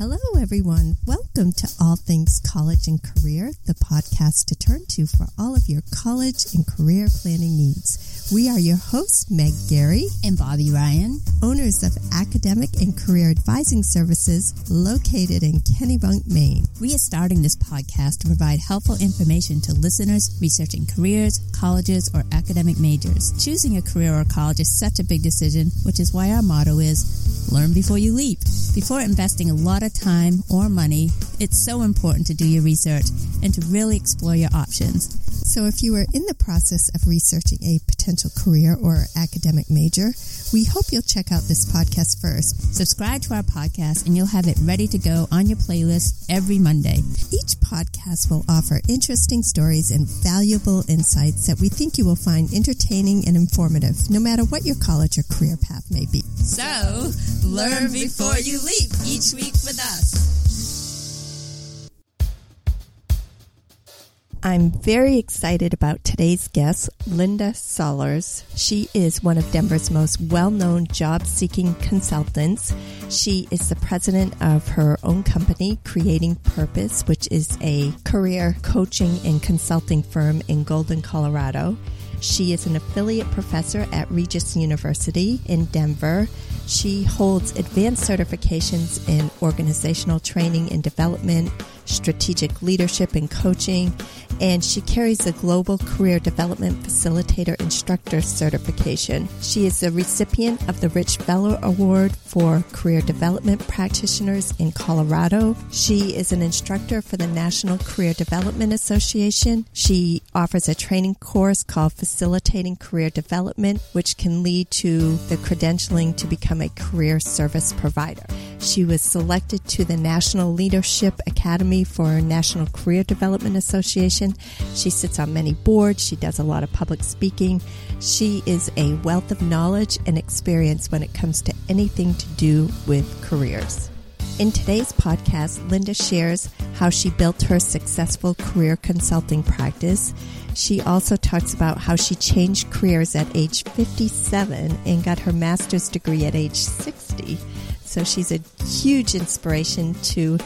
Hello, everyone. Welcome to All Things College and Career, the podcast to turn to for all of your college and career planning needs. We are your hosts, Meg Gary and Bobby Ryan, owners of Academic and Career Advising Services located in Kennebunk, Maine. We are starting this podcast to provide helpful information to listeners researching careers, colleges, or academic majors. Choosing a career or college is such a big decision, which is why our motto is learn before you leap. Before investing a lot of time or money, it's so important to do your research and to really explore your options. So if you are in the process of researching a potential career or academic major, we hope you'll check out this podcast first. Subscribe to our podcast and you'll have it ready to go on your playlist every Monday. Each podcast will offer interesting stories and valuable insights that we think you will find entertaining and informative, no matter what your college or career path may be. So, learn before you leap each week with us. I'm very excited about today's guest, Linda Sollers. She is one of Denver's most well-known job-seeking consultants. She is the president of her own company, Creating Purpose, which is a career coaching and consulting firm in Golden, Colorado. She is an affiliate professor at Regis University in Denver. She holds advanced certifications in organizational training and development, strategic leadership and coaching, and she carries a Global Career Development Facilitator Instructor certification. She is a recipient of the Rich Feller Award for Career Development Practitioners in Colorado. She is an instructor for the National Career Development Association. She offers a training course called Facilitating Career Development, which can lead to the credentialing to become a career service provider. She was selected to the National Leadership Academy for National Career Development Association. She sits on many boards. She does a lot of public speaking. She is a wealth of knowledge and experience when it comes to anything to do with careers. In today's podcast, Linda shares how she built her successful career consulting practice. She also talks about how she changed careers at age 57 and got her master's degree at age 60. So she's a huge inspiration to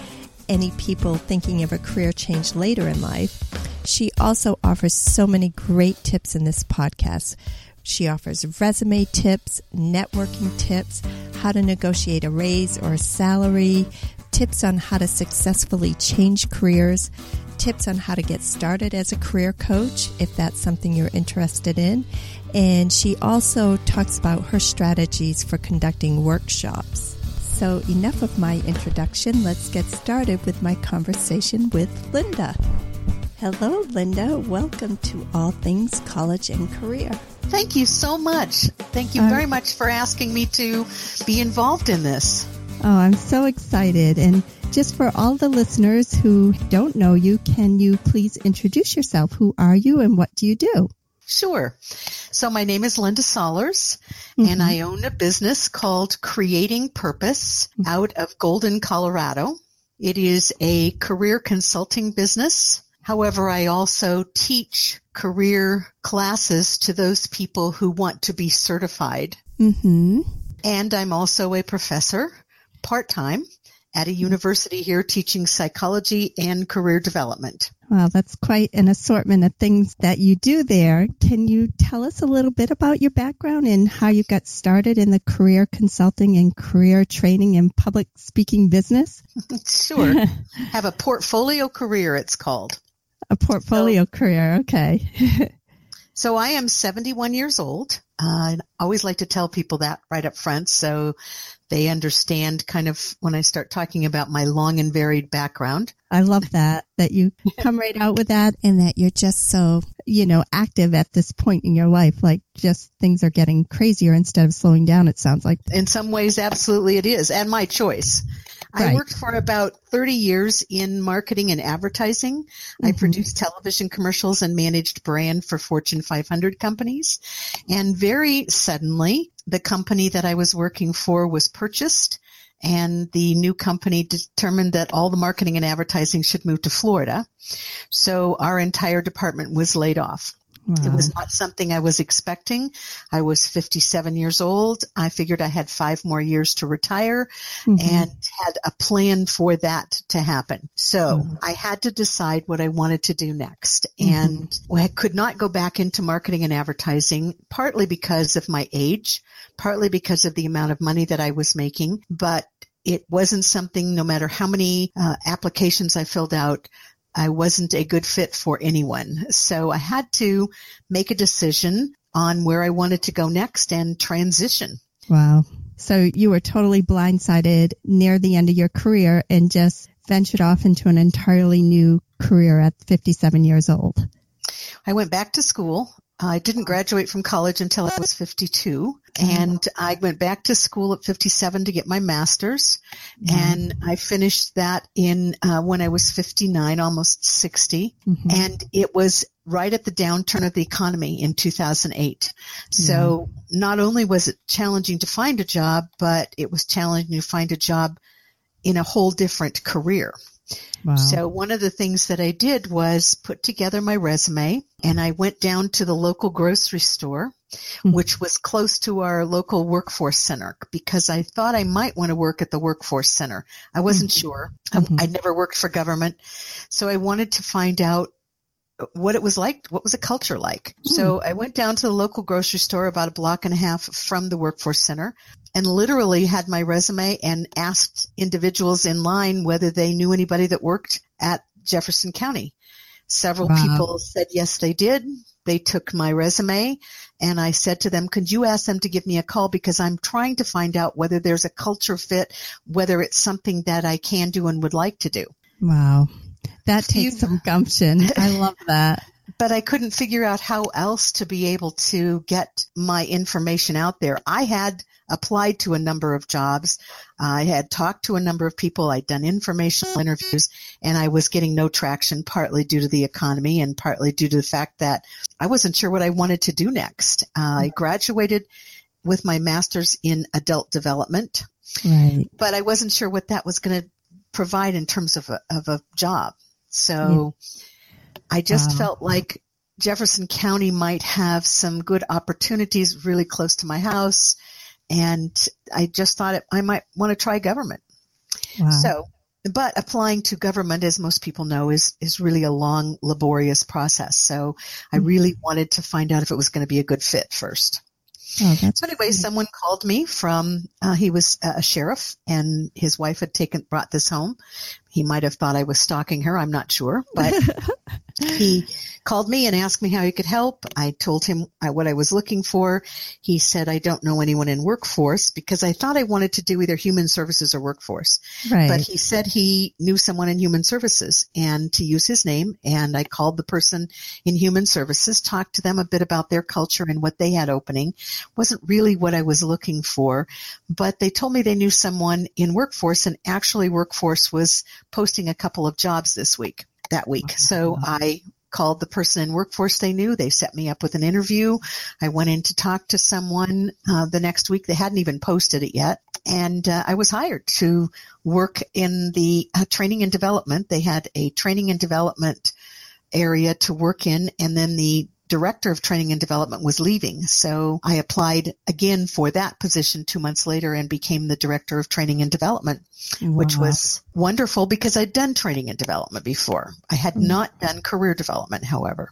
any people thinking of a career change later in life. She also offers so many great tips in this podcast. She offers resume tips, networking tips, how to negotiate a raise or a salary, tips on how to successfully change careers, tips on how to get started as a career coach if that's something you're interested in. And she also talks about her strategies for conducting workshops. So, enough of my introduction. Let's get started with my conversation with Linda. Hello, Linda. Welcome to All Things College and Career. Thank you so much. Thank you very much for asking me to be involved in this. Oh, I'm so excited. And just for all the listeners who don't know you, can you please introduce yourself? Who are you and what do you do? Sure. So my name is Linda Sollers mm-hmm. and I own a business called Creating Purpose mm-hmm. out of Golden, Colorado. It is a career consulting business. However, I also teach career classes to those people who want to be certified. Mm-hmm. And I'm also a professor part-time at a university here teaching psychology and career development. Well, that's quite an assortment of things that you do there. Can you tell us a little bit about your background and how you got started in the career consulting and career training and public speaking business? sure. Have a portfolio career, it's called. A portfolio so, career, okay. so I am 71 years old. Uh, I always like to tell people that right up front so they understand kind of when I start talking about my long and varied background. I love that, that you come right out with that and that you're just so, you know, active at this point in your life. Like just things are getting crazier instead of slowing down, it sounds like. In some ways, absolutely it is. And my choice. Right. I worked for about 30 years in marketing and advertising. Mm-hmm. I produced television commercials and managed brand for Fortune 500 companies. And very suddenly, the company that I was working for was purchased and the new company determined that all the marketing and advertising should move to Florida. So our entire department was laid off. Wow. It was not something I was expecting. I was 57 years old. I figured I had five more years to retire Mhm. and had a plan for that to happen. So Mhm. I had to decide what I wanted to do next. Mhm. And I could not go back into marketing and advertising, partly because of my age, partly because of the amount of money that I was making, but it wasn't something, no matter how many uh, applications I filled out, I wasn't a good fit for anyone. So I had to make a decision on where I wanted to go next and transition. Wow. So you were totally blindsided near the end of your career and just ventured off into an entirely new career at 57 years old. I went back to school. I didn't graduate from college until I was 52 and I went back to school at 57 to get my master's and I finished that in uh, when I was 59, almost 60 Mhm. and it was right at the downturn of the economy in 2008. So not only was it challenging to find a job, but it was challenging to find a job in a whole different career. Wow. So one of the things that I did was put together my resume and I went down to the local grocery store, Mhm. which was close to our local workforce center because I thought I might want to work at the workforce center. I wasn't sure. I- Mhm. I'd never worked for government. So I wanted to find out what it was like, what was the culture like. Hmm. So I went down to the local grocery store about a block and a half from the workforce center and literally had my resume and asked individuals in line whether they knew anybody that worked at Jefferson County. Several Wow. people said yes, they did. They took my resume and I said to them, could you ask them to give me a call because I'm trying to find out whether there's a culture fit, whether it's something that I can do and would like to do. wow. That You- takes some gumption. I love that. but I couldn't figure out how else to be able to get my information out there. I had applied to a number of jobs. I had talked to a number of people. I'd done informational interviews and I was getting no traction partly due to the economy and partly due to the fact that I wasn't sure what I wanted to do next. Uh, I graduated with my master's in adult development, Right. but I wasn't sure what that was going to provide in terms of a, of a job. So I just Wow. felt like Jefferson County might have some good opportunities really close to my house. And I just thought it, I might want to try government. Wow. So, but applying to government, as most people know, is, is really a long, laborious process. So I Mm-hmm. really wanted to find out if it was going to be a good fit first. Oh, that's So anyway, someone called me from, uh, he was a sheriff and his wife had taken, brought this home. He might have thought I was stalking her. I'm not sure, but he called me and asked me how he could help. I told him uh, what I was looking for. He said, I don't know anyone in workforce because I thought I wanted to do either human services or workforce. right. But he said he knew someone in human services and to use his name. And I called the person in human services, talked to them a bit about their culture and what they had opening. Wasn't really what I was looking for, but they told me they knew someone in workforce and actually workforce was posting a couple of jobs this week, that week. So I called the person in workforce they knew. They set me up with an interview. I went in to talk to someone uh, the next week. They hadn't even posted it yet. And uh, I was hired to work in the uh, training and development. They had a training and development area to work in and then the director of training and development was leaving. So I applied again for that position two months later and became the director of training and development, which was wonderful because I'd done training and development before. I had hmm. not done career development, however.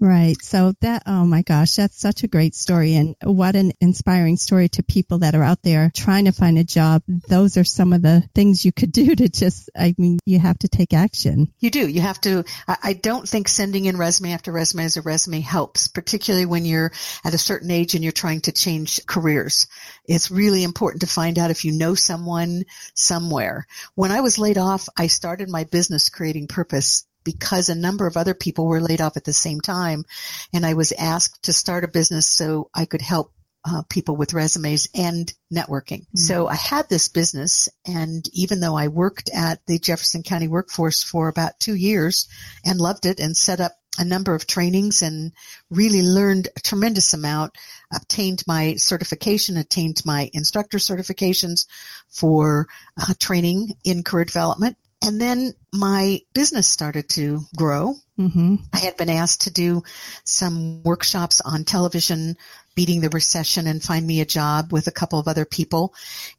Right. So that, oh my gosh, that's such a great story. And what an inspiring story to people that are out there trying to find a job. Those are some of the things you could do to just, I mean, you have to take action. You do. You have to. I don't think sending in resume after resume as a resume helps, particularly when you're at a certain age and you're trying to change careers. It's really important to find out if you know someone somewhere. When I was laid off, I started my business creating purpose because a number of other people were laid off at the same time and I was asked to start a business so I could help uh, people with resumes and networking. So I had this business and even though I worked at the Jefferson County workforce for about two years and loved it and set up a number of trainings and really learned a tremendous amount, obtained my certification, attained my instructor certifications for uh, training in career development And then my business started to grow. Mm-hmm. I had been asked to do some workshops on television, beating the recession and find me a job with a couple of other people.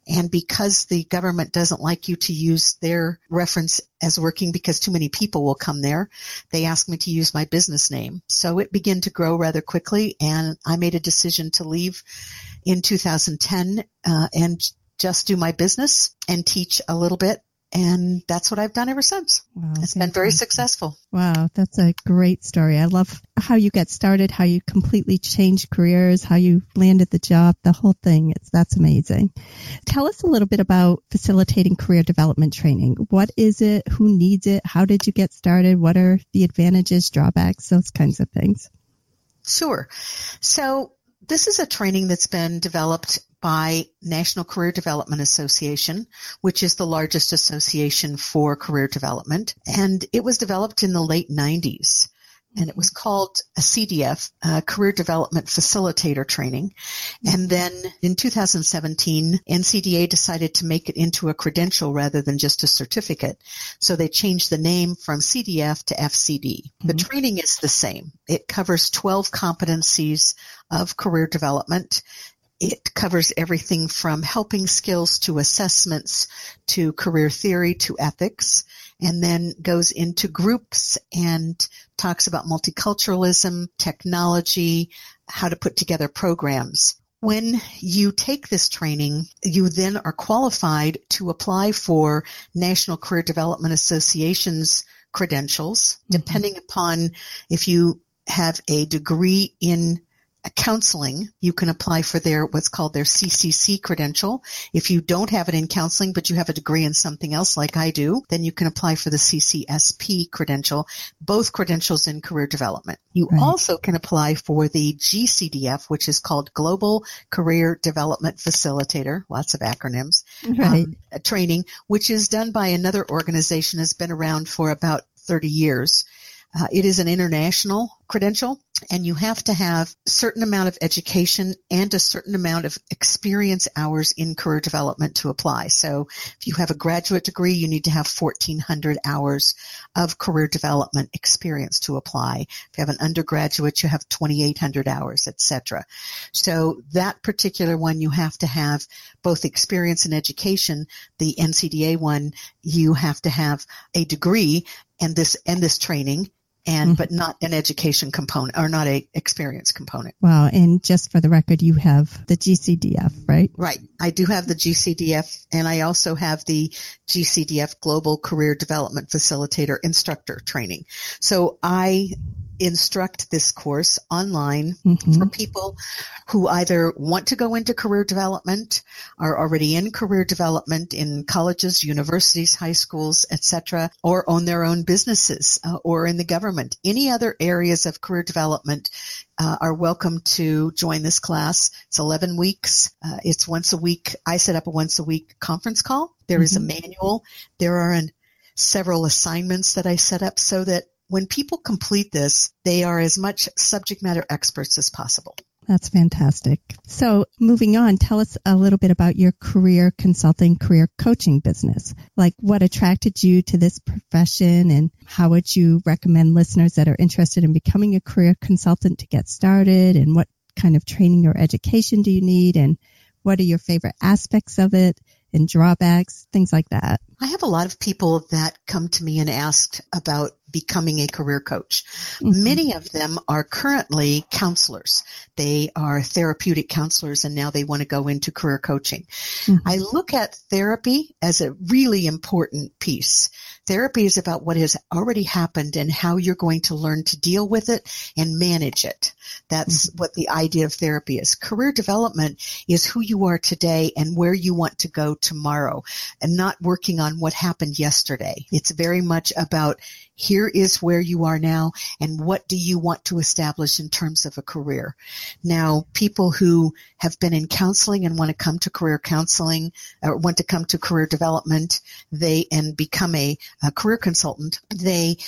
And because the government doesn't like you to use their reference as working because too many people will come there, they asked me to use my business name. So it began to grow rather quickly and I made a decision to leave in 2010 uh, and just do my business and teach a little bit and that's what I've done ever since. Wow, it's been very successful. Wow, that's a great story. I love how you got started, how you completely changed careers, how you landed the job, the whole thing. It's that's amazing. Tell us a little bit about facilitating career development training. What is it? Who needs it? How did you get started? What are the advantages, drawbacks, those kinds of things? Sure. So this is a training that's been developed by National Career Development Association, which is the largest association for career development. And it was developed in the late 90s and it was called a CDF, a Career Development Facilitator Training. And then in 2017, NCDA decided to make it into a credential rather than just a certificate. So they changed the name from CDF to FCD. Mm-hmm. The training is the same. It covers 12 competencies of career development it covers everything from helping skills to assessments to career theory to ethics and then goes into groups and talks about multiculturalism, technology, how to put together programs. When you take this training, you then are qualified to apply for National Career Development Association's credentials, mm-hmm. depending upon if you have a degree in counseling, you can apply for their what's called their CCC credential. If you don't have it in counseling, but you have a degree in something else like I do, then you can apply for the CCSP credential, both credentials in career development. You right. also can apply for the GCDF, which is called Global Career Development Facilitator, lots of acronyms, right. um, training, which is done by another organization, has been around for about 30 years. Uh, it is an international credential and you have to have certain amount of education and a certain amount of experience hours in career development to apply. So if you have a graduate degree, you need to have 1400 hours of career development experience to apply. If you have an undergraduate, you have 2800 hours, etc. So that particular one, you have to have both experience and education. The NCDA one, you have to have a degree and this, and this training and mm-hmm. but not an education component or not a experience component. Wow. And just for the record, you have the GCDF, right? Right. I do have the GCDF and I also have the GCDF Global Career Development Facilitator Instructor Training. So I instruct this course online mm-hmm. for people who either want to go into career development, are already in career development in colleges, universities, high schools, etc., or own their own businesses uh, or in the government. Any other areas of career development uh, are welcome to join this class. It's 11 weeks. Uh, it's once a week. I set up a once a week conference call. There mm-hmm. is a mm-hmm. manual. There are an, several assignments that I set up so that when people complete this, they are as much subject matter experts as possible. That's fantastic. So moving on, tell us a little bit about your career consulting, career coaching business. Like what attracted you to this profession and how would you recommend listeners that are interested in becoming a career consultant to get started and what kind of training or education do you need and what are your favorite aspects of it and drawbacks, things like that? I have a lot of people that come to me and ask about becoming a career coach. Mm-hmm. Many of them are currently counselors. They are therapeutic counselors and now they want to go into career coaching. Mm-hmm. I look at therapy as a really important piece. Therapy is about what has already happened and how you're going to learn to deal with it and manage it. That's mm-hmm. what the idea of therapy is. Career development is who you are today and where you want to go tomorrow and not working on what happened yesterday. It's very much about here is where you are now and what do you want to establish in terms of a career. Now, people who have been in counseling and want to come to career counseling or want to come to career development, they and become a, a career consultant, they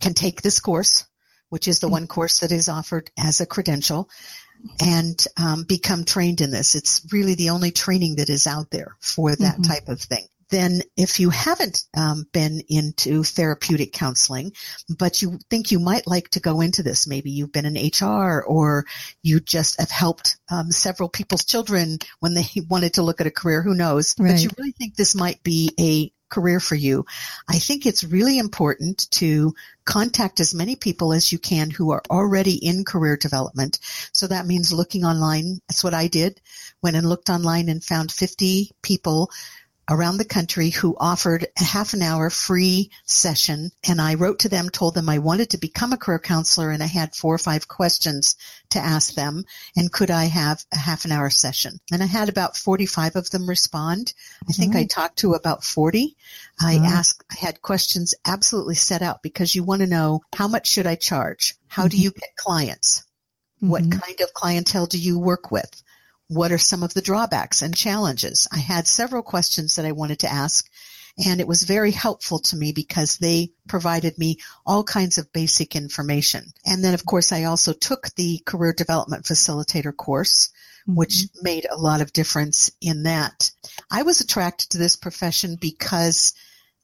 can take this course, which is the one course that is offered as a credential and um, become trained in this. It's really the only training that is out there for that mm-hmm. type of thing then if you haven't um, been into therapeutic counseling, but you think you might like to go into this, maybe you've been in HR or you just have helped um, several people's children when they wanted to look at a career, who knows, right. but you really think this might be a career for you, I think it's really important to contact as many people as you can who are already in career development. So that means looking online. That's what I did. Went and looked online and found 50 people around the country who offered a half an hour free session. And I wrote to them, told them I wanted to become a career counselor and I had four or five questions to ask them. And could I have a half an hour session? And I had about 45 of them respond. I think mm-hmm. I talked to about 40. I mm-hmm. asked, I had questions absolutely set out because you want to know how much should I charge? How mm-hmm. do you get clients? What mm-hmm. kind of clientele do you work with? What are some of the drawbacks and challenges? I had several questions that I wanted to ask and it was very helpful to me because they provided me all kinds of basic information. And then of course I also took the career development facilitator course, mm-hmm. which made a lot of difference in that. I was attracted to this profession because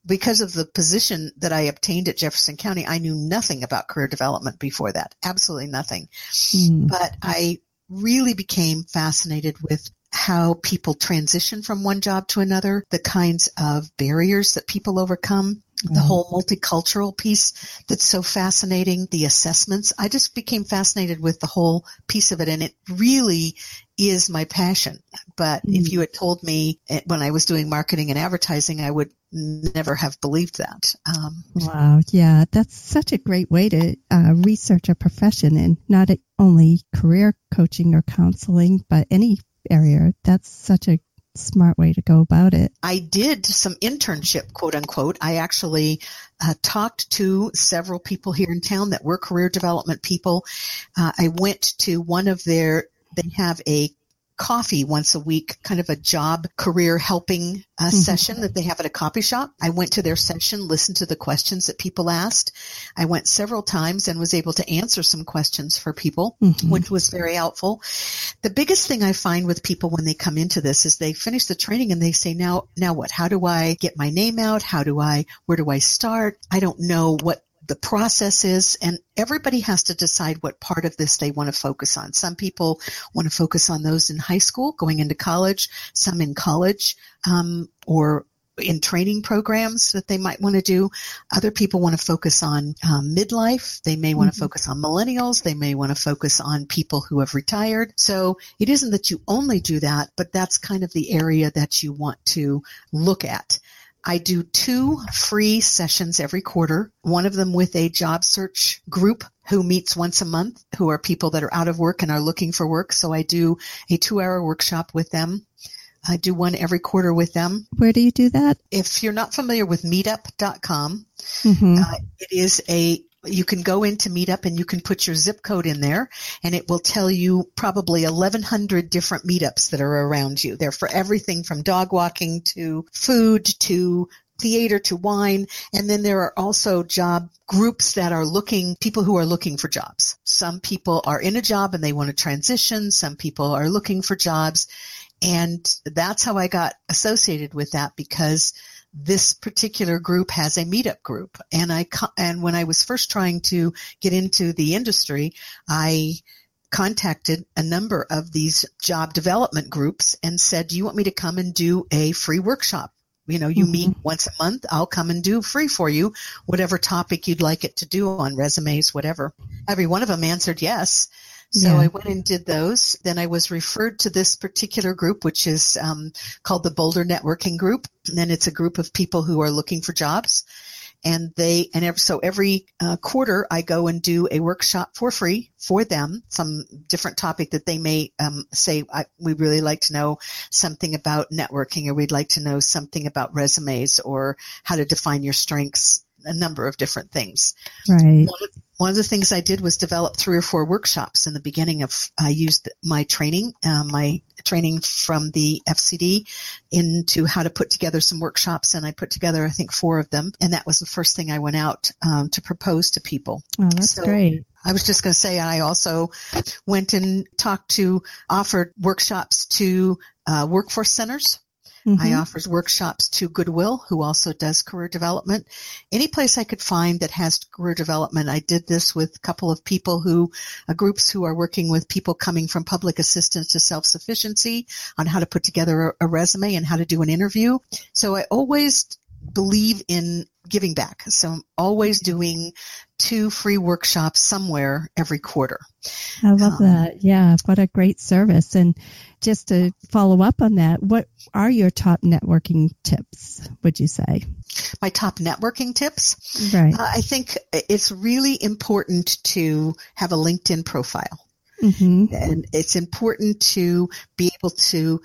because of the position that I obtained at Jefferson County, I knew nothing about career development before that. Absolutely nothing. Mm. But I really became fascinated with how people transition from one job to another, the kinds of barriers that people overcome, the whole multicultural piece that's so fascinating, the assessments. I just became fascinated with the whole piece of it and it really is my passion. But mm. if you had told me when I was doing marketing and advertising, I would never have believed that. Um, wow. Yeah. That's such a great way to uh, research a profession and not only career coaching or counseling, but any area. That's such a smart way to go about it. I did some internship, quote unquote. I actually uh, talked to several people here in town that were career development people. Uh, I went to one of their, they have a coffee once a week, kind of a job career helping uh, mm-hmm. session that they have at a coffee shop. I went to their session, listened to the questions that people asked. I went several times and was able to answer some questions for people, mm-hmm. which was very helpful. The biggest thing I find with people when they come into this is they finish the training and they say, now, now what? How do I get my name out? How do I, where do I start? I don't know what the process is and everybody has to decide what part of this they want to focus on. Some people want to focus on those in high school, going into college, some in college, um, or in training programs that they might want to do. Other people want to focus on um, midlife. They may want mm-hmm. to focus on millennials. They may want to focus on people who have retired. So it isn't that you only do that, but that's kind of the area that you want to look at. I do two free sessions every quarter, one of them with a job search group who meets once a month, who are people that are out of work and are looking for work. So I do a two hour workshop with them. I do one every quarter with them. Where do you do that? If you're not familiar with meetup.com, mm-hmm. uh, it is a you can go into Meetup and you can put your zip code in there and it will tell you probably 1100 different meetups that are around you. They're for everything from dog walking to food to theater to wine. And then there are also job groups that are looking, people who are looking for jobs. Some people are in a job and they want to transition. Some people are looking for jobs. And that's how I got associated with that because this particular group has a meetup group. And I, and when I was first trying to get into the industry, I contacted a number of these job development groups and said, do you want me to come and do a free workshop? You know, you mm-hmm. meet once a month. I'll come and do free for you, whatever topic you'd like it to do on resumes, whatever. Every one of them answered yes. So yeah. I went and did those. Then I was referred to this particular group, which is um, called the Boulder Networking Group. And then it's a group of people who are looking for jobs. And they, and every, so every uh, quarter I go and do a workshop for free for them, some different topic that they may um, say, we really like to know something about networking or we'd like to know something about resumes or how to define your strengths a number of different things. Right. One of, one of, the things I did was develop three or four workshops in the beginning of, I used my training, uh, my training from the FCD into how to put together some workshops and I put together, I think, four of them. And that was the first thing I went out um, to propose to people. Oh, that's so, great. I was just going to say, I also went and talked to, offered workshops to uh, workforce centers Mm-hmm. I offers workshops to Goodwill, who also does career development. Any place I could find that has career development. I did this with a couple of people who, uh, groups who are working with people coming from public assistance to self-sufficiency on how to put together a, a resume and how to do an interview. So I always believe in giving back. So I'm always doing two free workshops somewhere every quarter. I love um, that. Yeah. What a great service. And just to follow up on that, what are your top networking tips, would you say? My top networking tips? Right. Uh, I think it's really important to have a LinkedIn profile. Mm-hmm. And it's important to be able to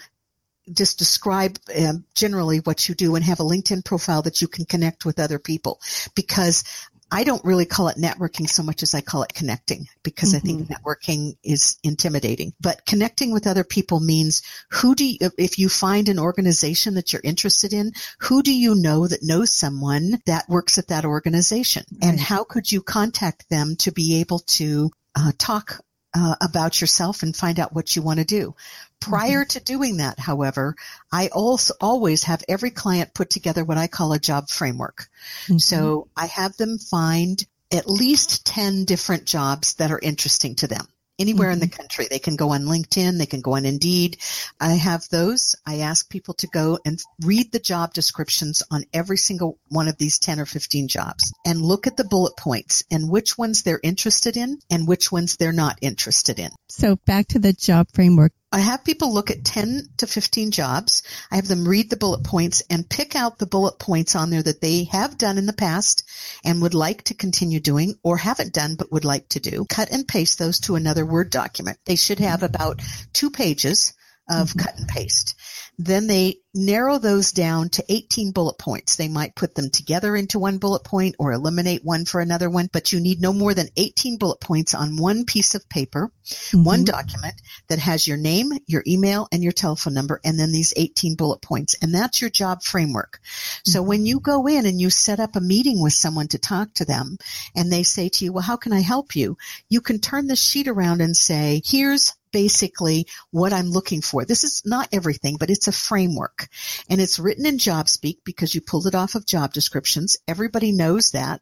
just describe um, generally what you do and have a LinkedIn profile that you can connect with other people because I don't really call it networking so much as I call it connecting because mm-hmm. I think mm-hmm. networking is intimidating. But connecting with other people means who do you, if you find an organization that you're interested in, who do you know that knows someone that works at that organization? Right. And how could you contact them to be able to uh, talk uh, about yourself and find out what you want to do. Prior mm-hmm. to doing that, however, I also always have every client put together what I call a job framework. Mm-hmm. So I have them find at least 10 different jobs that are interesting to them anywhere mm-hmm. in the mm-hmm. country. They can go on LinkedIn. They can go on Indeed. I have those. I ask people to go and read the job descriptions on every single one of these 10 or 15 jobs and look at the bullet points and which ones they're interested in and which ones they're not interested in. So back to the job framework. I have people look at 10 to 15 jobs. I have them read the bullet points and pick out the bullet points on there that they have done in the past and would like to continue doing or haven't done but would like to do. Cut and paste those to another Word document. They should have about two pages of mm-hmm. cut and paste. Then they narrow those down to 18 bullet points. They might put them together into one bullet point or eliminate one for another one, but you need no more than 18 bullet points on one piece of paper, mm-hmm. one document that has your name, your email, and your telephone number, and then these 18 bullet points. And that's your job framework. Mm-hmm. So when you go in and you set up a meeting with someone to talk to them and they say to you, well, how can I help you? You can turn the sheet around and say, here's basically what I'm looking for. This is not everything, but it's a framework and it's written in job speak because you pulled it off of job descriptions. Everybody knows that.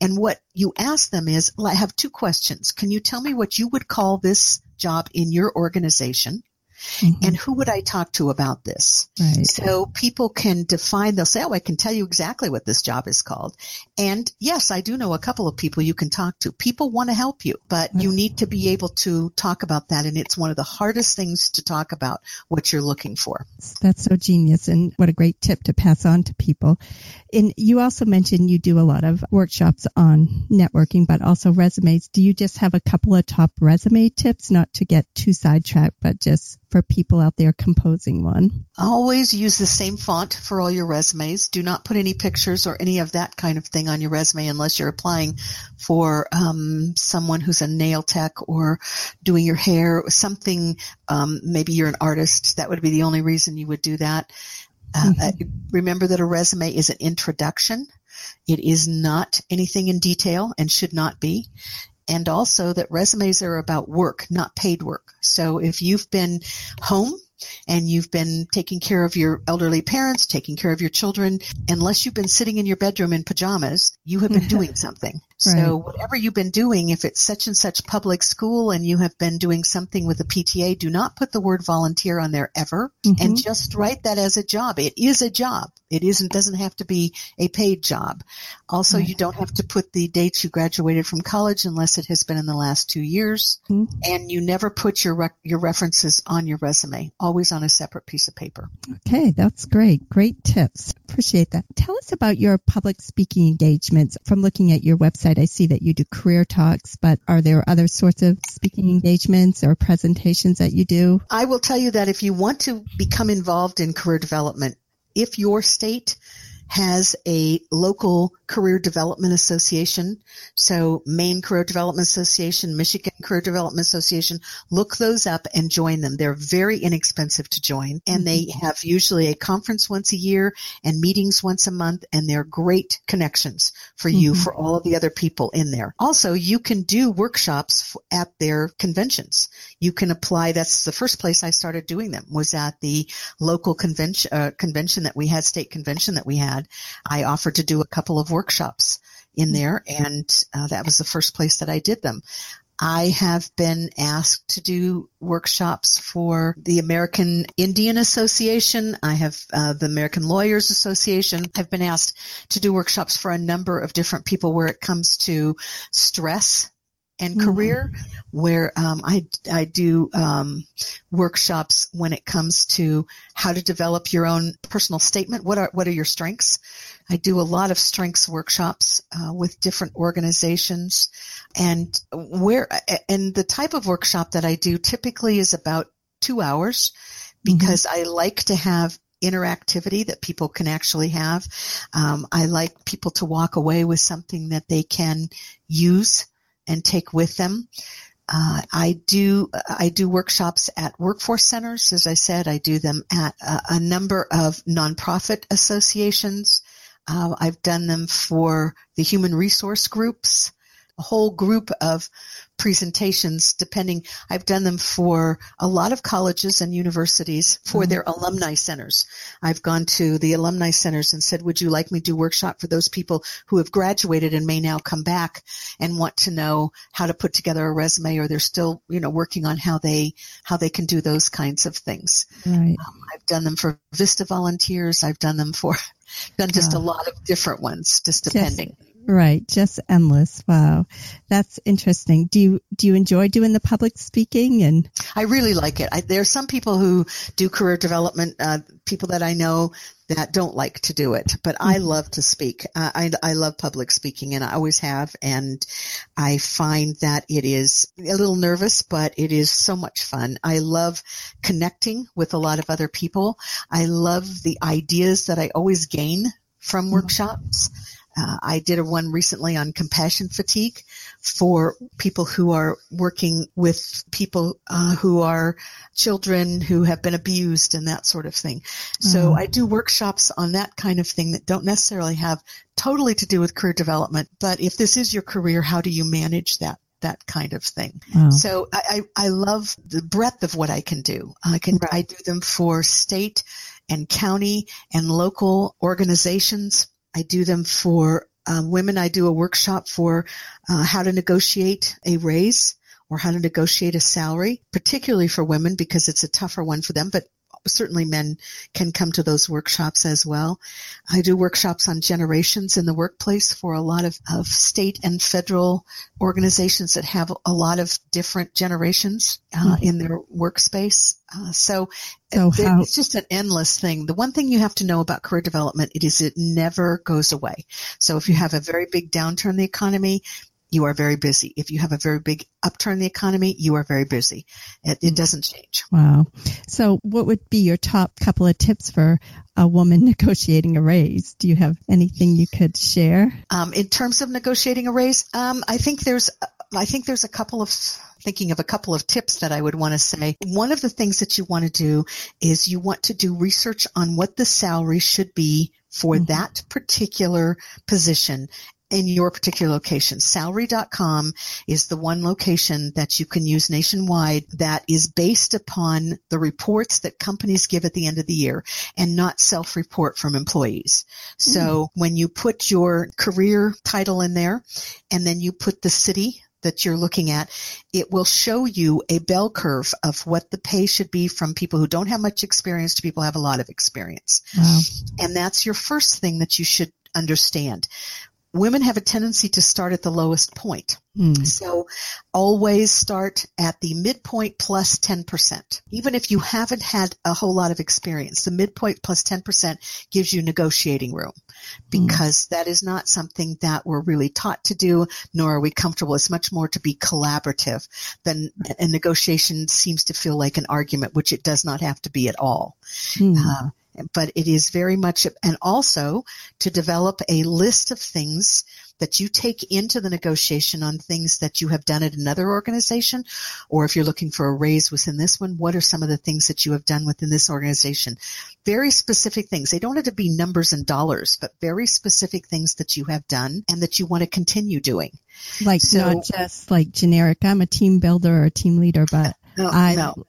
And what you ask them is, I have two questions. Can you tell me what you would call this job in your organization? Mm-hmm. And who would I talk to about this? Right. So people can define, they'll say, oh, I can tell you exactly what this job is called. And yes, I do know a couple of people you can talk to. People want to help you, but you need to be able to talk about that. And it's one of the hardest things to talk about what you're looking for. That's so genius. And what a great tip to pass on to people. And you also mentioned you do a lot of workshops on networking, but also resumes. Do you just have a couple of top resume tips, not to get too sidetracked, but just for people out there composing one? Always use the same font for all your resumes. Do not put any pictures or any of that kind of thing on your resume unless you're applying for um, someone who's a nail tech or doing your hair, or something. Um, maybe you're an artist. That would be the only reason you would do that. Uh, mm-hmm. Remember that a resume is an introduction. It is not anything in detail and should not be and also that resumes are about work, not paid work. So if you've been home and you've been taking care of your elderly parents, taking care of your children, unless you've been sitting in your bedroom in pajamas, you have been doing something. Right. So whatever you've been doing, if it's such and such public school and you have been doing something with the PTA, do not put the word volunteer on there ever mm-hmm. and just write that as a job. It is a job. It isn't, doesn't have to be a paid job. Also, right. you don't have to put the dates you graduated from college unless it has been in the last two years. Mm-hmm. And you never put your, rec- your references on your resume, always on a separate piece of paper. Okay. That's great. Great tips. Appreciate that. Tell us about your public speaking engagements from looking at your website I see that you do career talks, but are there other sorts of speaking engagements or presentations that you do? I will tell you that if you want to become involved in career development, if your state has a local career development association. So Maine Career Development Association, Michigan Career Development Association, look those up and join them. They're very inexpensive to join and they mm-hmm. have usually a conference once a year and meetings once a month and they're great connections for you, mm-hmm. for all of the other people in there. Also, you can do workshops at their conventions. You can apply. That's the first place I started doing them was at the local convention, uh, convention that we had, state convention that we had. I offered to do a couple of workshops in there and uh, that was the first place that I did them. I have been asked to do workshops for the American Indian Association. I have uh, the American Lawyers Association. I've been asked to do workshops for a number of different people where it comes to stress and mm-hmm. career, where um, I I do um, workshops when it comes to how to develop your own personal statement. What are what are your strengths? I do a lot of strengths workshops uh, with different organizations, and where and the type of workshop that I do typically is about two hours because mm-hmm. I like to have interactivity that people can actually have. Um, I like people to walk away with something that they can use and take with them. Uh, I do I do workshops at workforce centers. As I said, I do them at a, a number of nonprofit associations. Uh, I've done them for the human resource groups a whole group of presentations depending I've done them for a lot of colleges and universities for mm-hmm. their alumni centers. I've gone to the alumni centers and said, would you like me to do workshop for those people who have graduated and may now come back and want to know how to put together a resume or they're still, you know, working on how they, how they can do those kinds of things. Right. Um, I've done them for Vista volunteers. I've done them for, done just a lot of different ones, just depending. Right, just endless. Wow, that's interesting. Do you do you enjoy doing the public speaking? And I really like it. I, there are some people who do career development. Uh, people that I know that don't like to do it, but I mm-hmm. love to speak. Uh, I I love public speaking, and I always have. And I find that it is a little nervous, but it is so much fun. I love connecting with a lot of other people. I love the ideas that I always gain from mm-hmm. workshops. Uh, I did a one recently on compassion fatigue for people who are working with people uh, who are children who have been abused and that sort of thing. So mm. I do workshops on that kind of thing that don't necessarily have totally to do with career development. But if this is your career, how do you manage that? that kind of thing. Wow. So I, I love the breadth of what I can do. I can right. I do them for state and county and local organizations. I do them for um, women. I do a workshop for uh, how to negotiate a raise or how to negotiate a salary, particularly for women because it's a tougher one for them, but certainly men can come to those workshops as well. I do workshops on generations in the workplace for a lot of, of state and federal organizations that have a lot of different generations uh, mm-hmm. in their workspace. Uh, so, so how- it's just an endless thing. The one thing you have to know about career development it is it never goes away. So if you have a very big downturn in the economy, you are very busy. If you have a very big upturn in the economy, you are very busy. It, it, doesn't change. Wow. So what would be your top couple of tips for a woman negotiating a raise? Do you have anything you could share? Um, in terms of negotiating a raise, um, I think there's, I think there's a couple of thinking of a couple of tips that I would want to say. One of the things that you want to do is you want to do research on what the salary should be for mm-hmm. that particular position in your particular location. Salary.com is the one location that you can use nationwide that is based upon the reports that companies give at the end of the year and not self-report from employees. So mm. when you put your career title in there and then you put the city that you're looking at, it will show you a bell curve of what the pay should be from people who don't have much experience to people who have a lot of experience. Wow. And that's your first thing that you should understand women have a tendency to start at the lowest point. Mm. So always start at the midpoint plus 10%. Even if you haven't had a whole lot of experience, the midpoint plus 10% gives you negotiating room because mm. that is not something that we're really taught to do, nor are we comfortable. It's much more to be collaborative than a negotiation seems to feel like an argument, which it does not have to be at all. Mm. Uh, but it is very much, and also to develop a list of things that you take into the negotiation on things that you have done at another organization, or if you're looking for a raise within this one, what are some of the things that you have done within this organization? Very specific things. They don't have to be numbers and dollars, but very specific things that you have done and that you want to continue doing. Like so, not just like generic, I'm a team builder or a team leader, but no, I, no.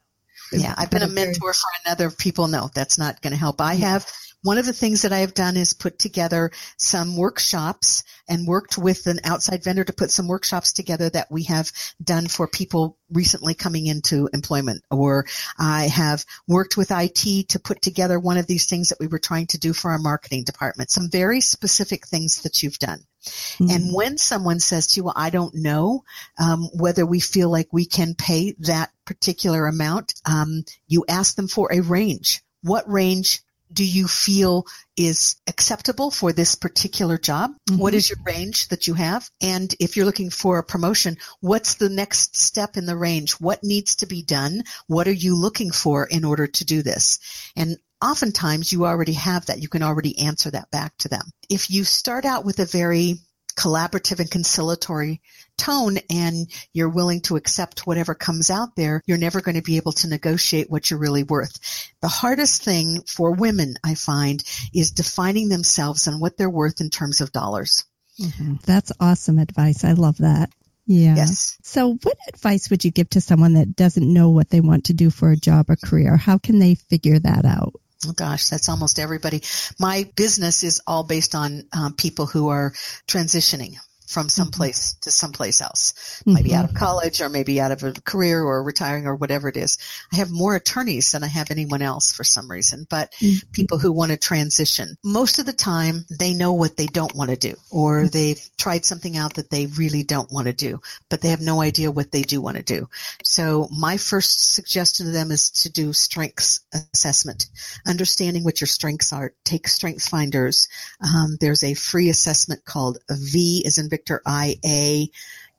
Yeah, I've been a mentor for another people. No, that's not going to help. I have one of the things that I have done is put together some workshops and worked with an outside vendor to put some workshops together that we have done for people recently coming into employment. Or I have worked with IT to put together one of these things that we were trying to do for our marketing department. Some very specific things that you've done. Mm-hmm. And when someone says to you, well, I don't know um, whether we feel like we can pay that particular amount, um, you ask them for a range. What range do you feel is acceptable for this particular job? Mm-hmm. What is your range that you have? And if you're looking for a promotion, what's the next step in the range? What needs to be done? What are you looking for in order to do this? And oftentimes you already have that. You can already answer that back to them. If you start out with a very collaborative and conciliatory tone and you're willing to accept whatever comes out there, you're never going to be able to negotiate what you're really worth. The hardest thing for women, I find, is defining themselves and what they're worth in terms of dollars. Mm-hmm. That's awesome advice. I love that. Yeah. Yes. So what advice would you give to someone that doesn't know what they want to do for a job or career? How can they figure that out? Oh gosh, that's almost everybody. My business is all based on um, people who are transitioning from mm-hmm. someplace mm-hmm. to someplace else. Mm-hmm. Maybe out of college or maybe out of a career or retiring or whatever it is. I have more attorneys than I have anyone else for some reason, but mm-hmm. people who want to transition. Most of the time they know what they don't want to do or mm-hmm. they've tried something out that they really don't want to do, but they have no idea what they do want to do. So my first suggestion to them is to do strengths assessment, understanding what your strengths are. Take StrengthsFinders. Um, there's a free assessment called V is in Victor IA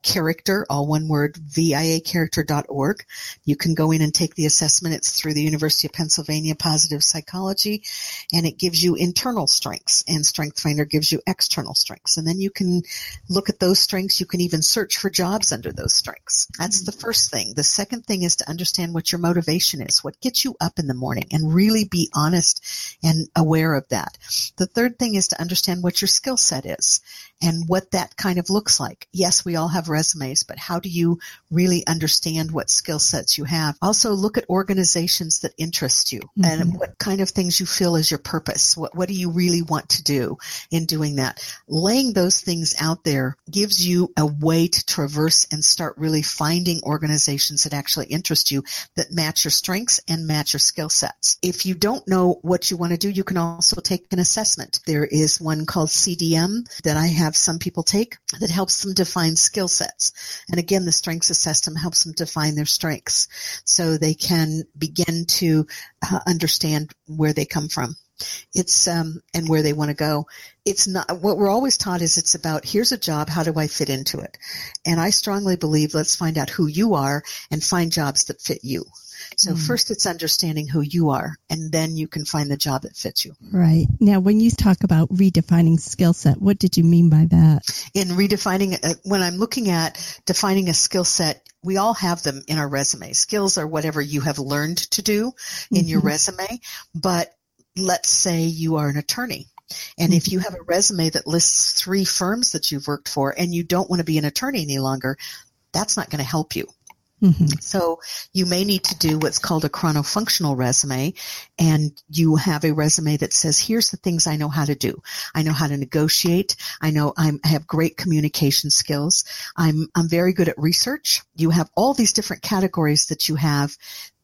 character, all one word, viacharacter.org. You can go in and take the assessment. It's through the University of Pennsylvania Positive Psychology, and it gives you internal strengths, and StrengthsFinder gives you external strengths. And then you can look at those strengths. You can even search for jobs under those strengths. That's the mm-hmm. first thing. The second thing is to understand what your motivation is, what gets you up in the morning, and really be honest and aware of that. The third thing is to understand what your skill set is and what that kind of looks like. Yes, we all have resumes, but how do you really understand what skill sets you have? Also look at organizations that interest you mm-hmm. and what kind of things you feel is your purpose. What, what do you really want to do in doing that? Laying those things out there gives you a way to traverse and start really finding organizations that actually interest you that match your strengths and match your skill sets. If you don't know what you want to do, you can also take an assessment. There is one called CDM that I have some people take that helps them define skill sets. And again, the strengths assessment helps them define their strengths so they can begin to uh, understand where they come from. It's um, and where they want to go. It's not what we're always taught is it's about here's a job, how do I fit into it? And I strongly believe let's find out who you are and find jobs that fit you. So mm. first it's understanding who you are and then you can find the job that fits you. Right. Now when you talk about redefining skill set, what did you mean by that? In redefining, uh, when I'm looking at defining a skill set, we all have them in our resume. Skills are whatever you have learned to do in mm-hmm. your resume, but let's say you are an attorney. And if mm-hmm. you have a resume that lists three firms that you've worked for and you don't want to be an attorney any longer, that's not going to help you. Mm-hmm. So you may need to do what's called a chronofunctional resume and you have a resume that says, here's the things I know how to do. I know how to negotiate. I know I'm, I have great communication skills. I'm, I'm very good at research. You have all these different categories that you have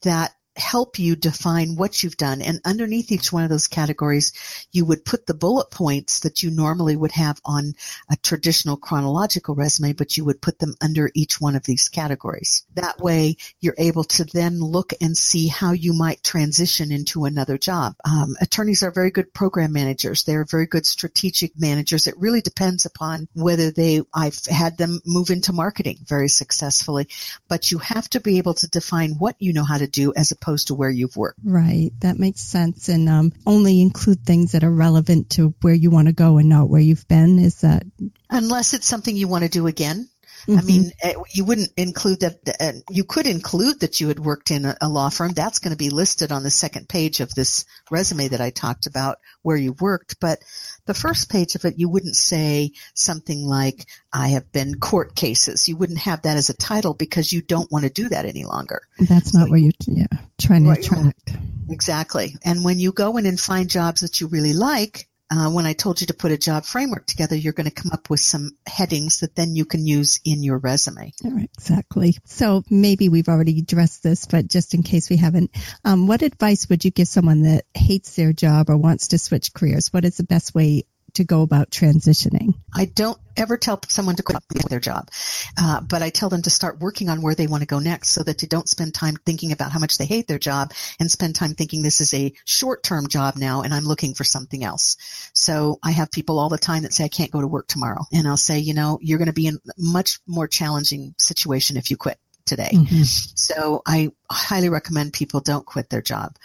that help you define what you've done. And underneath each one of those categories, you would put the bullet points that you normally would have on a traditional chronological resume, but you would put them under each one of these categories. That way, you're able to then look and see how you might transition into another job. Um, attorneys are very good program managers. They're very good strategic managers. It really depends upon whether they, I've had them move into marketing very successfully, but you have to be able to define what you know how to do as opposed opposed to where you've worked. Right. That makes sense. And um, only include things that are relevant to where you want to go and not where you've been. Is that? Unless it's something you want to do again. Mm-hmm. I mean, eh, you wouldn't include that. Uh, you could include that you had worked in a, law firm. That's going to be listed on the second page of this resume that I talked about where you worked. But the first page of it, you wouldn't say something like, I have been court cases. You wouldn't have that as a title because you don't want to do that any longer. That's not so, what you're yeah, trying to attract. Exactly. And when you go in and find jobs that you really like, uh, when I told you to put a job framework together, you're going to come up with some headings that then you can use in your resume. exactly. So maybe we've already addressed this, but just in case we haven't, um, what advice would you give someone that hates their job or wants to switch careers? What is the best way to go about transitioning? I don't ever tell someone to quit their job, uh, but I tell them to start working on where they want to go next so that they don't spend time thinking about how much they hate their job and spend time thinking this is a short-term job now and I'm looking for something else. So I have people all the time that say, I can't go to work tomorrow. And I'll say, you know, you're going to be in a much more challenging situation if you quit today. Mm-hmm. So I highly recommend people don't quit their job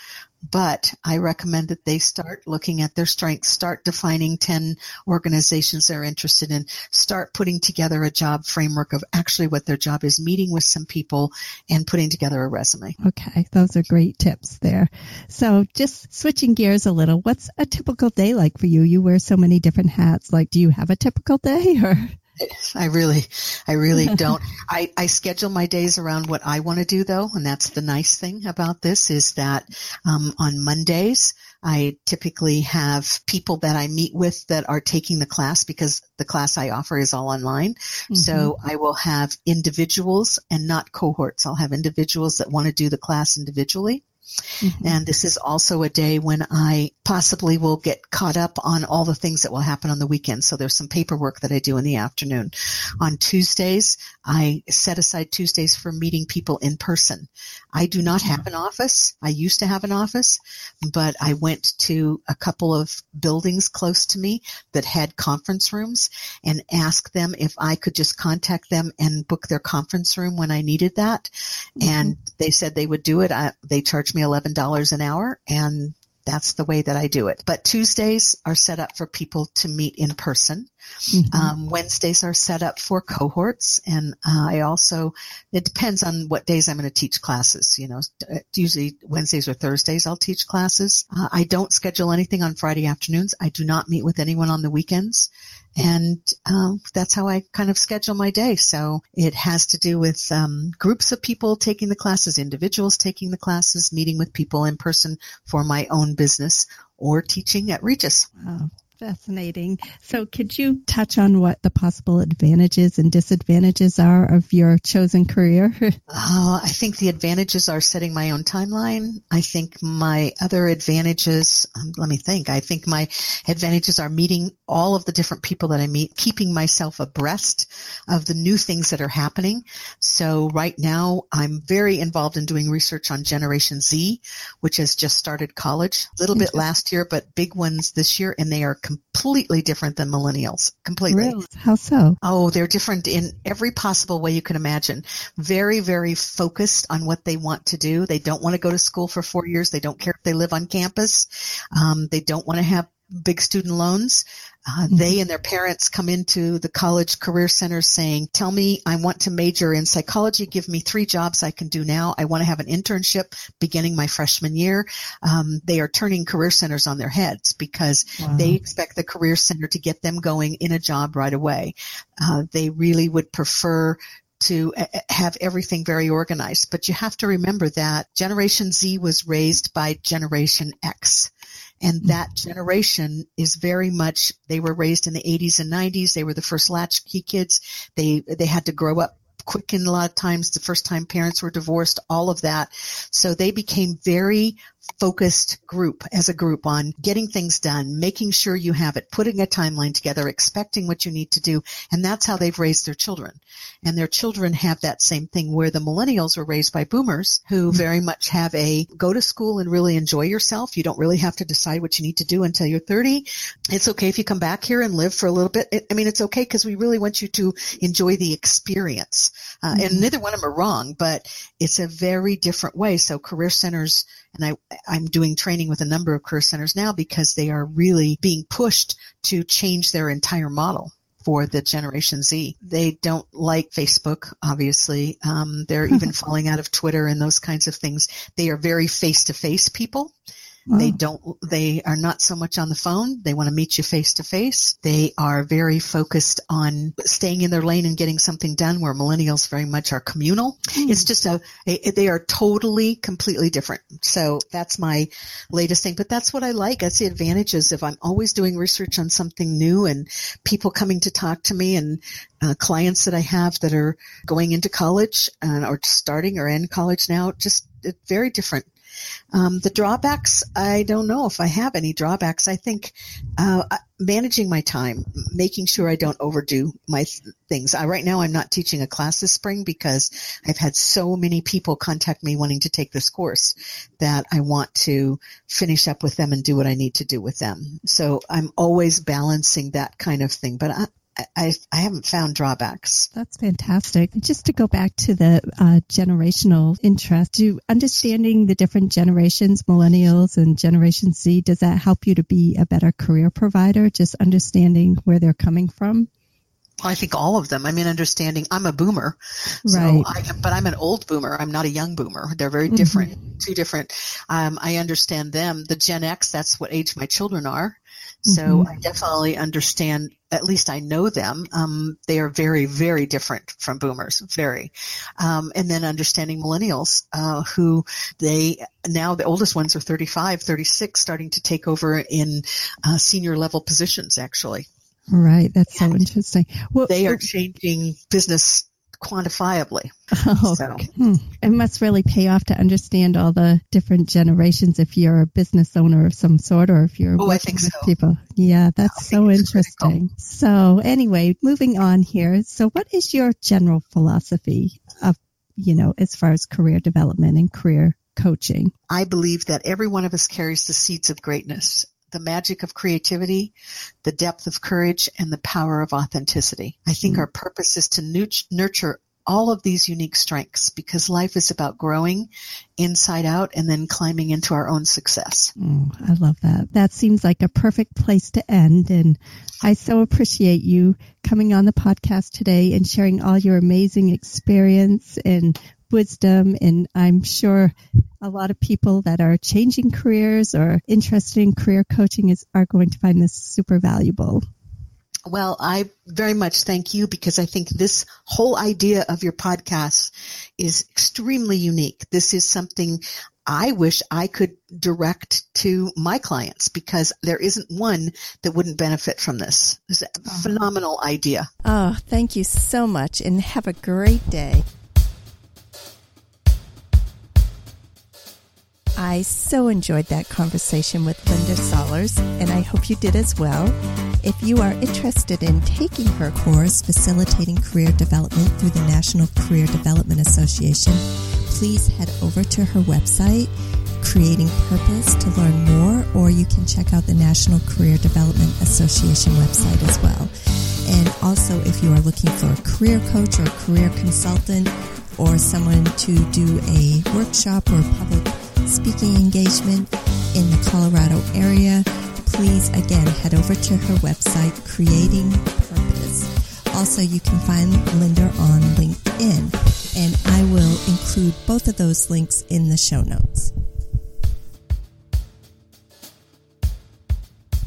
but I recommend that they start looking at their strengths, start defining 10 organizations they're interested in, start putting together a job framework of actually what their job is, meeting with some people and putting together a resume. Okay. Those are great tips there. So just switching gears a little, what's a typical day like for you? You wear so many different hats. Like, do you have a typical day or? I really, I really don't. I, I schedule my days around what I want to do though, and that's the nice thing about this is that um, on Mondays I typically have people that I meet with that are taking the class because the class I offer is all online. Mm-hmm. So I will have individuals and not cohorts. I'll have individuals that want to do the class individually. Mm-hmm. And this is also a day when I possibly will get caught up on all the things that will happen on the weekend. So there's some paperwork that I do in the afternoon. On Tuesdays, I set aside Tuesdays for meeting people in person. I do not have an office. I used to have an office, but I went to a couple of buildings close to me that had conference rooms and asked them if I could just contact them and book their conference room when I needed that. Mm-hmm. And they said they would do it. I, they charged me $11 an hour and that's the way that I do it. But Tuesdays are set up for people to meet in person. Mm-hmm. Um, Wednesdays are set up for cohorts, and uh, I also it depends on what days I'm going to teach classes. You know, usually Wednesdays or Thursdays I'll teach classes. Uh, I don't schedule anything on Friday afternoons. I do not meet with anyone on the weekends, and um, that's how I kind of schedule my day. So it has to do with um, groups of people taking the classes, individuals taking the classes, meeting with people in person for my own business, or teaching at Regis. Wow. Fascinating. So could you touch on what the possible advantages and disadvantages are of your chosen career? uh, I think the advantages are setting my own timeline. I think my other advantages, um, let me think, I think my advantages are meeting all of the different people that I meet, keeping myself abreast of the new things that are happening. So right now I'm very involved in doing research on Generation Z, which has just started college a little bit last year, but big ones this year and they are completely different than millennials. Completely. Really? How so? Oh, they're different in every possible way you can imagine. Very, very focused on what they want to do. They don't want to go to school for four years. They don't care if they live on campus. Um, they don't want to have big student loans. Uh, mm-hmm. They and their parents come into the college career center saying, tell me I want to major in psychology. Give me three jobs I can do now. I want to have an internship beginning my freshman year. Um, they are turning career centers on their heads because wow. they expect the career center to get them going in a job right away. Uh, they really would prefer to uh, uh, have everything very organized. But you have to remember that Generation Z was raised by Generation X. And mm. that generation is very much, they were raised in the 80s and 90s. They were the first latchkey kids. They, they had to grow up quick and a lot of times the first time parents were divorced, all of that. So they became very focused group as a group on getting things done, making sure you have it, putting a timeline together, expecting what you need to do. And that's how they've raised their children. And their children have that same thing where the millennials were raised by boomers who mm-hmm. very much have a go to school and really enjoy yourself. You don't really have to decide what you need to do until you're 30. It's okay if you come back here and live for a little bit. I mean, it's okay because we really want you to enjoy the experience. Uh, mm-hmm. And neither one of them are wrong, but it's a very different way. So career centers, and I, I'm doing training with a number of career centers now because they are really being pushed to change their entire model for the Generation Z. They don't like Facebook, obviously. Um, they're even falling out of Twitter and those kinds of things. They are very face to face people. Wow. They don't, they are not so much on the phone. They want to meet you face to face. They are very focused on staying in their lane and getting something done where millennials very much are communal. Mm. It's just a, a, they are totally, completely different. So that's my latest thing, but that's what I like. That's the advantages of I'm always doing research on something new and people coming to talk to me and uh, clients that I have that are going into college uh, or starting or in college now, just very different um, the drawbacks, I don't know if I have any drawbacks. I think uh, managing my time, making sure I don't overdo my th- things. Uh, right now, I'm not teaching a class this spring because I've had so many people contact me wanting to take this course that I want to finish up with them and do what I need to do with them. So I'm always balancing that kind of thing. But I, I, I haven't found drawbacks. That's fantastic. Just to go back to the uh, generational interest, do understanding the different generations, millennials and Generation Z, does that help you to be a better career provider? Just understanding where they're coming from? I think all of them. I mean, understanding I'm a boomer, so right. I, but I'm an old boomer. I'm not a young boomer. They're very mm-hmm. different, mm-hmm. two different. Um, I understand them. The Gen X, that's what age my children are. So mm-hmm. I definitely understand, at least I know them. Um, they are very, very different from boomers, very. Um, and then understanding millennials, uh, who they, now the oldest ones are 35, 36, starting to take over in, uh, senior level positions actually. Right. That's and so interesting. Well, they are changing business quantifiably. Oh, so. hmm. It must really pay off to understand all the different generations if you're a business owner of some sort or if you're oh, working with so. people. Yeah, that's so interesting. So anyway, moving on here. So what is your general philosophy of, you know, as far as career development and career coaching? I believe that every one of us carries the seeds of greatness the magic of creativity, the depth of courage, and the power of authenticity. I think our purpose is to nurture all of these unique strengths because life is about growing inside out and then climbing into our own success. I love that. That seems like a perfect place to end. And I so appreciate you coming on the podcast today and sharing all your amazing experience and wisdom. And I'm sure a lot of people that are changing careers or interested in career coaching is, are going to find this super valuable. Well, I very much thank you because I think this whole idea of your podcast is extremely unique. This is something I wish I could direct to my clients because there isn't one that wouldn't benefit from this. It's a oh. phenomenal idea. Oh, thank you so much and have a great day. I so enjoyed that conversation with Linda Sollers, and I hope you did as well. If you are interested in taking her course, Facilitating Career Development through the National Career Development Association, please head over to her website, Creating Purpose, to learn more, or you can check out the National Career Development Association website as well. And also, if you are looking for a career coach or career consultant, or someone to do a workshop or a public speaking engagement in the Colorado area, please again head over to her website, Creating Purpose. Also, you can find Linda on LinkedIn, and I will include both of those links in the show notes.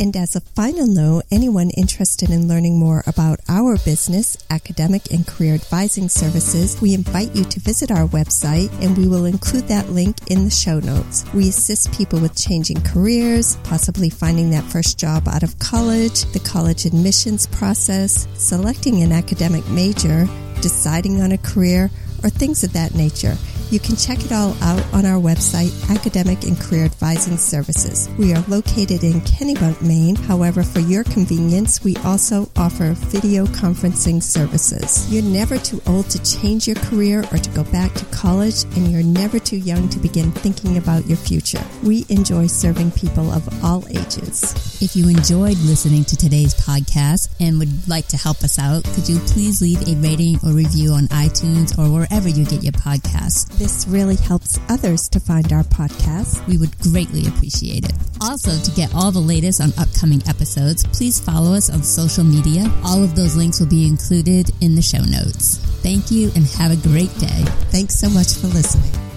And as a final note, anyone interested in learning more about our business, academic and career advising services, we invite you to visit our website and we will include that link in the show notes. We assist people with changing careers, possibly finding that first job out of college, the college admissions process, selecting an academic major, deciding on a career, or things of that nature. You can check it all out on our website, Academic and Career Advising Services. We are located in Kennebunk, Maine. However, for your convenience, we also offer video conferencing services. You're never too old to change your career or to go back to college, and you're never too young to begin thinking about your future. We enjoy serving people of all ages. If you enjoyed listening to today's podcast and would like to help us out, could you please leave a rating or review on iTunes or wherever you get your podcasts? This really helps others to find our podcast. We would greatly appreciate it. Also, to get all the latest on upcoming episodes, please follow us on social media. All of those links will be included in the show notes. Thank you and have a great day. Thanks so much for listening.